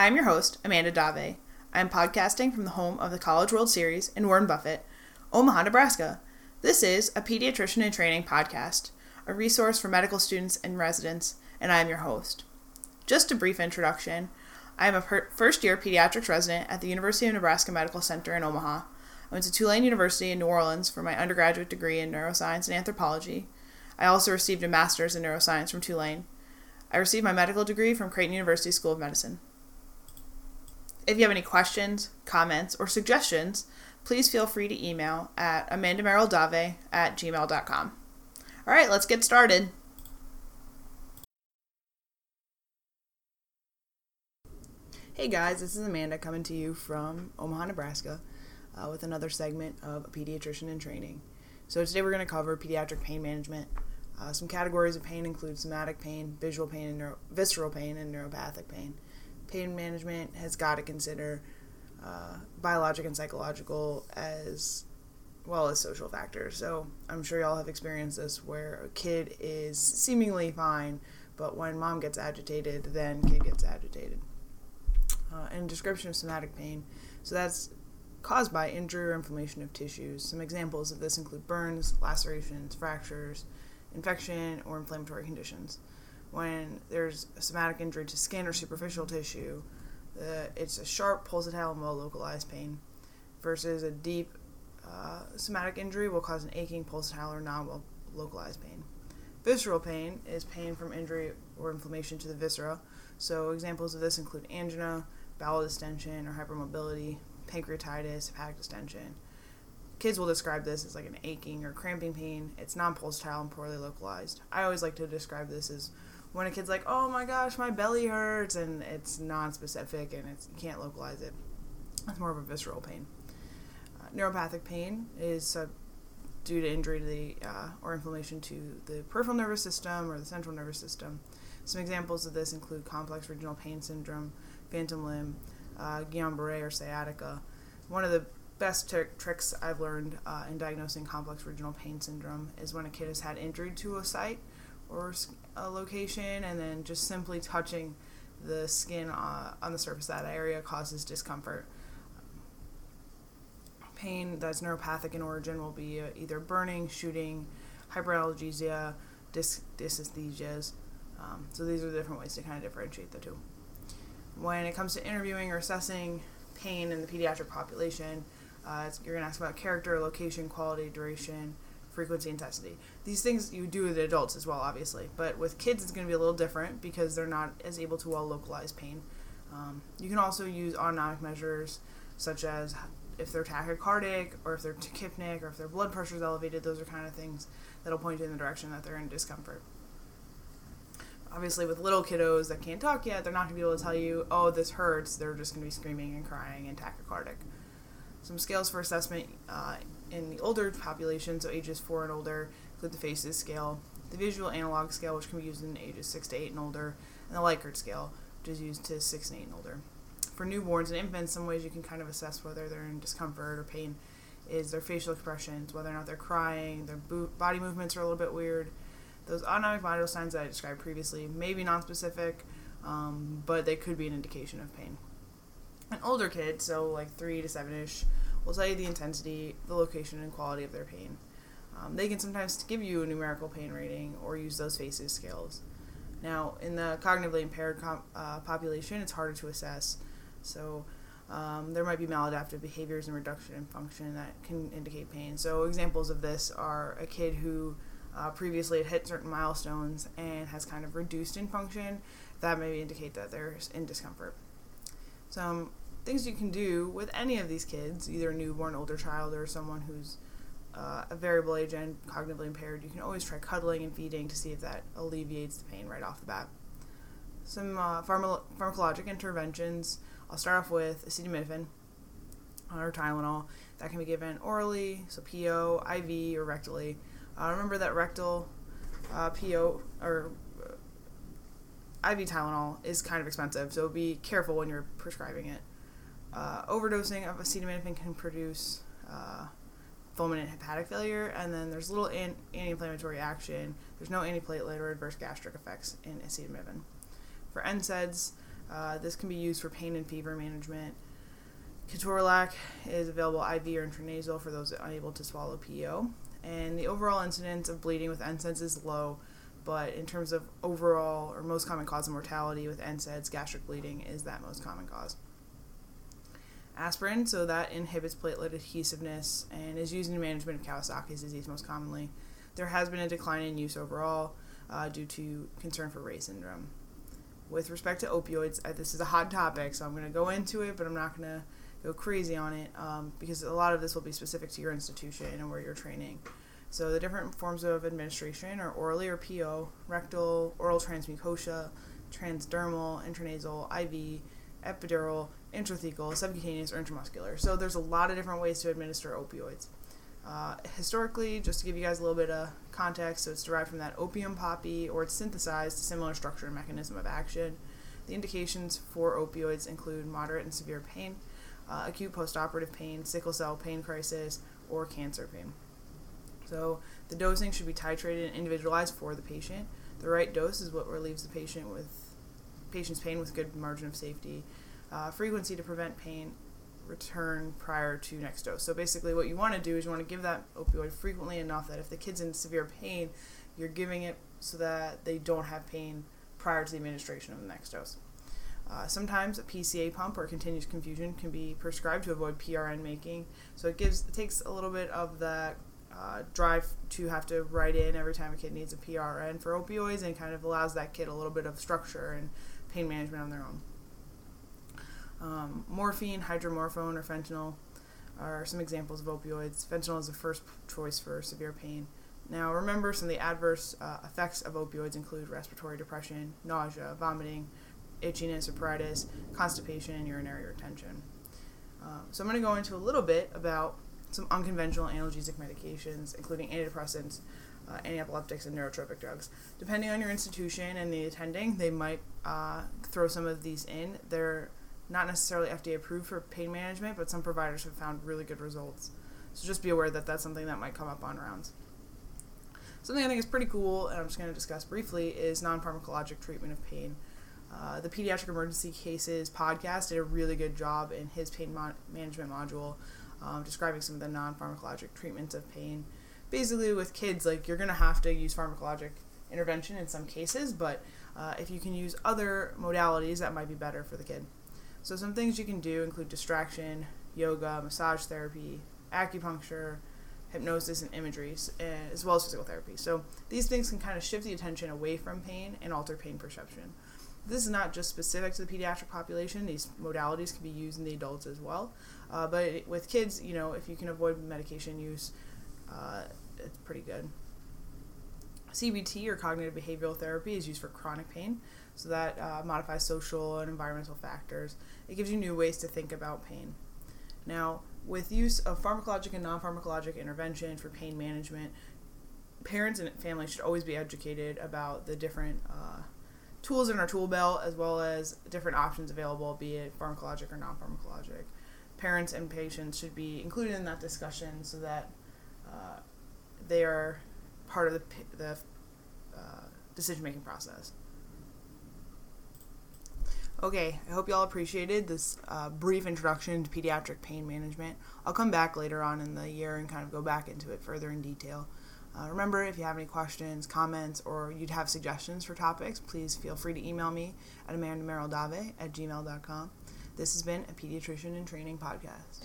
I'm your host, Amanda Dave. I am podcasting from the home of the College World Series in Warren Buffett, Omaha, Nebraska. This is a pediatrician in training podcast, a resource for medical students and residents, and I am your host. Just a brief introduction I am a per- first year pediatrics resident at the University of Nebraska Medical Center in Omaha. I went to Tulane University in New Orleans for my undergraduate degree in neuroscience and anthropology. I also received a master's in neuroscience from Tulane. I received my medical degree from Creighton University School of Medicine. If you have any questions, comments, or suggestions, please feel free to email at amandamerrildave at gmail.com. All right, let's get started. Hey guys, this is Amanda coming to you from Omaha, Nebraska, uh, with another segment of a pediatrician in training. So today we're going to cover pediatric pain management. Uh, some categories of pain include somatic pain, visceral pain, and neuro- visceral pain, and neuropathic pain. Pain management has got to consider uh, biologic and psychological as well as social factors. So I'm sure y'all have experienced this where a kid is seemingly fine, but when mom gets agitated, then kid gets agitated uh, and description of somatic pain. So that's caused by injury or inflammation of tissues. Some examples of this include burns, lacerations, fractures, infection, or inflammatory conditions. When there's a somatic injury to skin or superficial tissue, uh, it's a sharp, pulsatile, and well localized pain, versus a deep uh, somatic injury will cause an aching, pulsatile, or non well localized pain. Visceral pain is pain from injury or inflammation to the viscera. So, examples of this include angina, bowel distension or hypermotility, pancreatitis, hepatic distension. Kids will describe this as like an aching or cramping pain. It's non pulsatile and poorly localized. I always like to describe this as when a kid's like, "Oh my gosh, my belly hurts," and it's non-specific and it's you can't localize it. It's more of a visceral pain. Uh, neuropathic pain is uh, due to injury to the uh, or inflammation to the peripheral nervous system or the central nervous system. Some examples of this include complex regional pain syndrome, phantom limb, uh, Guillain-Barré or sciatica. One of the best tricks I've learned uh, in diagnosing complex regional pain syndrome is when a kid has had injury to a site or a location, and then just simply touching the skin uh, on the surface of that area causes discomfort. Pain that's neuropathic in origin will be uh, either burning, shooting, hyperalgesia, dys- dysesthesias. Um, so these are different ways to kind of differentiate the two when it comes to interviewing or assessing pain in the pediatric population, uh, you're going to ask about character, location, quality, duration, frequency, intensity. These things you do with adults as well, obviously, but with kids it's going to be a little different because they're not as able to well localize pain. Um, you can also use autonomic measures such as if they're tachycardic or if they're tachypneic or if their blood pressure is elevated. Those are kind of things that'll point you in the direction that they're in discomfort obviously with little kiddos that can't talk yet, they're not going to be able to tell you, oh, this hurts. They're just going to be screaming and crying and tachycardic. Some scales for assessment uh, in the older population, so ages 4 and older, include the FACES scale, the visual analog scale, which can be used in ages 6 to 8 and older, and the Likert scale, which is used to 6 and 8 and older. For newborns and infants, some ways you can kind of assess whether they're in discomfort or pain is their facial expressions, whether or not they're crying, their bo- body movements are a little bit weird, those autonomic vital signs that I described previously may be non-specific, um, but they could be an indication of pain. An older kid, so like three to seven-ish, will tell you the intensity, the location, and quality of their pain. Um, they can sometimes give you a numerical pain rating or use those FACES scales. Now, in the cognitively impaired com- uh, population, it's harder to assess. So, um, there might be maladaptive behaviors and reduction in function that can indicate pain. So, examples of this are a kid who uh, previously had hit certain milestones and has kind of reduced in function, that may indicate that they're in discomfort. Some things you can do with any of these kids, either a newborn, older child, or someone who's uh, a variable age and cognitively impaired, you can always try cuddling and feeding to see if that alleviates the pain right off the bat. Some uh, pharma- pharmacologic interventions. I'll start off with acetaminophen or Tylenol. That can be given orally, so PO, IV, or rectally. Uh, remember that rectal uh, PO or uh, IV Tylenol is kind of expensive, so be careful when you're prescribing it. Uh, overdosing of acetaminophen can produce uh, fulminant hepatic failure, and then there's little an- anti-inflammatory action. There's no antiplatelet or adverse gastric effects in acetaminophen. For NSAIDs, Uh, this can be used for pain and fever management. Ketorolac is available IV or intranasal for those unable to swallow PO. And the overall incidence of bleeding with NSAIDs is low, but in terms of overall or most common cause of mortality with NSAIDs, gastric bleeding is that most common cause. Aspirin, so that inhibits platelet adhesiveness and is used in the management of Kawasaki's disease most commonly. There has been a decline in use overall uh, due to concern for Reye syndrome. With respect to opioids, uh, this is a hot topic, so I'm going to go into it, but I'm not going to go crazy on it um, because a lot of this will be specific to your institution and where you're training. So the different forms of administration are orally or PO, rectal, oral transmucosa, transdermal, intranasal, IV, epidural, intrathecal, subcutaneous, or intramuscular. So there's a lot of different ways to administer opioids. Uh, historically, just to give you guys a little bit of context, so it's derived from that opium poppy or it's synthesized to similar structure and mechanism of action. The indications for opioids include moderate and severe pain, uh, acute postoperative pain, sickle cell pain crisis, or cancer pain. So the dosing should be titrated and individualized for the patient. The right dose is what relieves the patient with patient's pain with good margin of safety. Uh, frequency to prevent pain return prior to next dose. So basically, what you want to do is you want to give that opioid frequently enough that if the kid's in severe pain, you're giving it so that they don't have pain prior to the administration of the next dose. Uh, sometimes a PCA pump or continuous infusion can be prescribed to avoid PRN making. So it gives it takes a little bit of that uh, drive to have to write in every time a kid needs a PRN for opioids and kind of allows that kid a little bit of structure and pain management on their own. Um, morphine, hydromorphone, or fentanyl are some examples of opioids. Fentanyl is the first choice for severe pain. Now, remember some of the adverse uh, effects of opioids include respiratory depression, nausea, vomiting, itchiness or pruritus, constipation, and urinary retention. Um, so, I'm going to go into a little bit about some unconventional analgesic medications, including antidepressants, uh, antiepileptics, and neurotropic drugs. Depending on your institution and the attending, they might uh, throw some of these in. They're not necessarily FDA approved for pain management, but some providers have found really good results. So just be aware that that's something that might come up on rounds. Something I think is pretty cool, and I'm just going to discuss briefly, is non pharmacologic treatment of pain. Uh, the Pediatric Emergency Cases podcast did a really good job in his pain management module, um, describing some of the non pharmacologic treatments of pain. Basically, with kids, like you're to have to use pharmacologic intervention in some cases, but uh, if you can use other modalities, that might be better for the kid. So, some things you can do include distraction, yoga, massage therapy, acupuncture, hypnosis, and imagery, as well as physical therapy. So, these things can kind of shift the attention away from pain and alter pain perception. This is not just specific to the pediatric population. These modalities can be used in the adults as well. Uh, but with kids, you know, if you can avoid medication use, uh, it's pretty good. CBT or cognitive behavioral therapy is used for chronic pain, so that uh, modifies social and environmental factors. It gives you new ways to think about pain. Now, with use of pharmacologic and non pharmacologic intervention for pain management, parents and families should always be educated about the different uh, tools in our tool belt as well as different options available, be it pharmacologic or non pharmacologic. Parents and patients should be included in that discussion so that uh, they are part of the, the uh, decision making process. Okay, I hope y'all appreciated this uh, brief introduction to pediatric pain management. I'll come back later on in the year and kind of go back into it further in detail. Uh, remember, if you have any questions, comments, or you'd have suggestions for topics, please feel free to email me at amandamerildave at gmail.com. This has been a Pediatrician in Training podcast.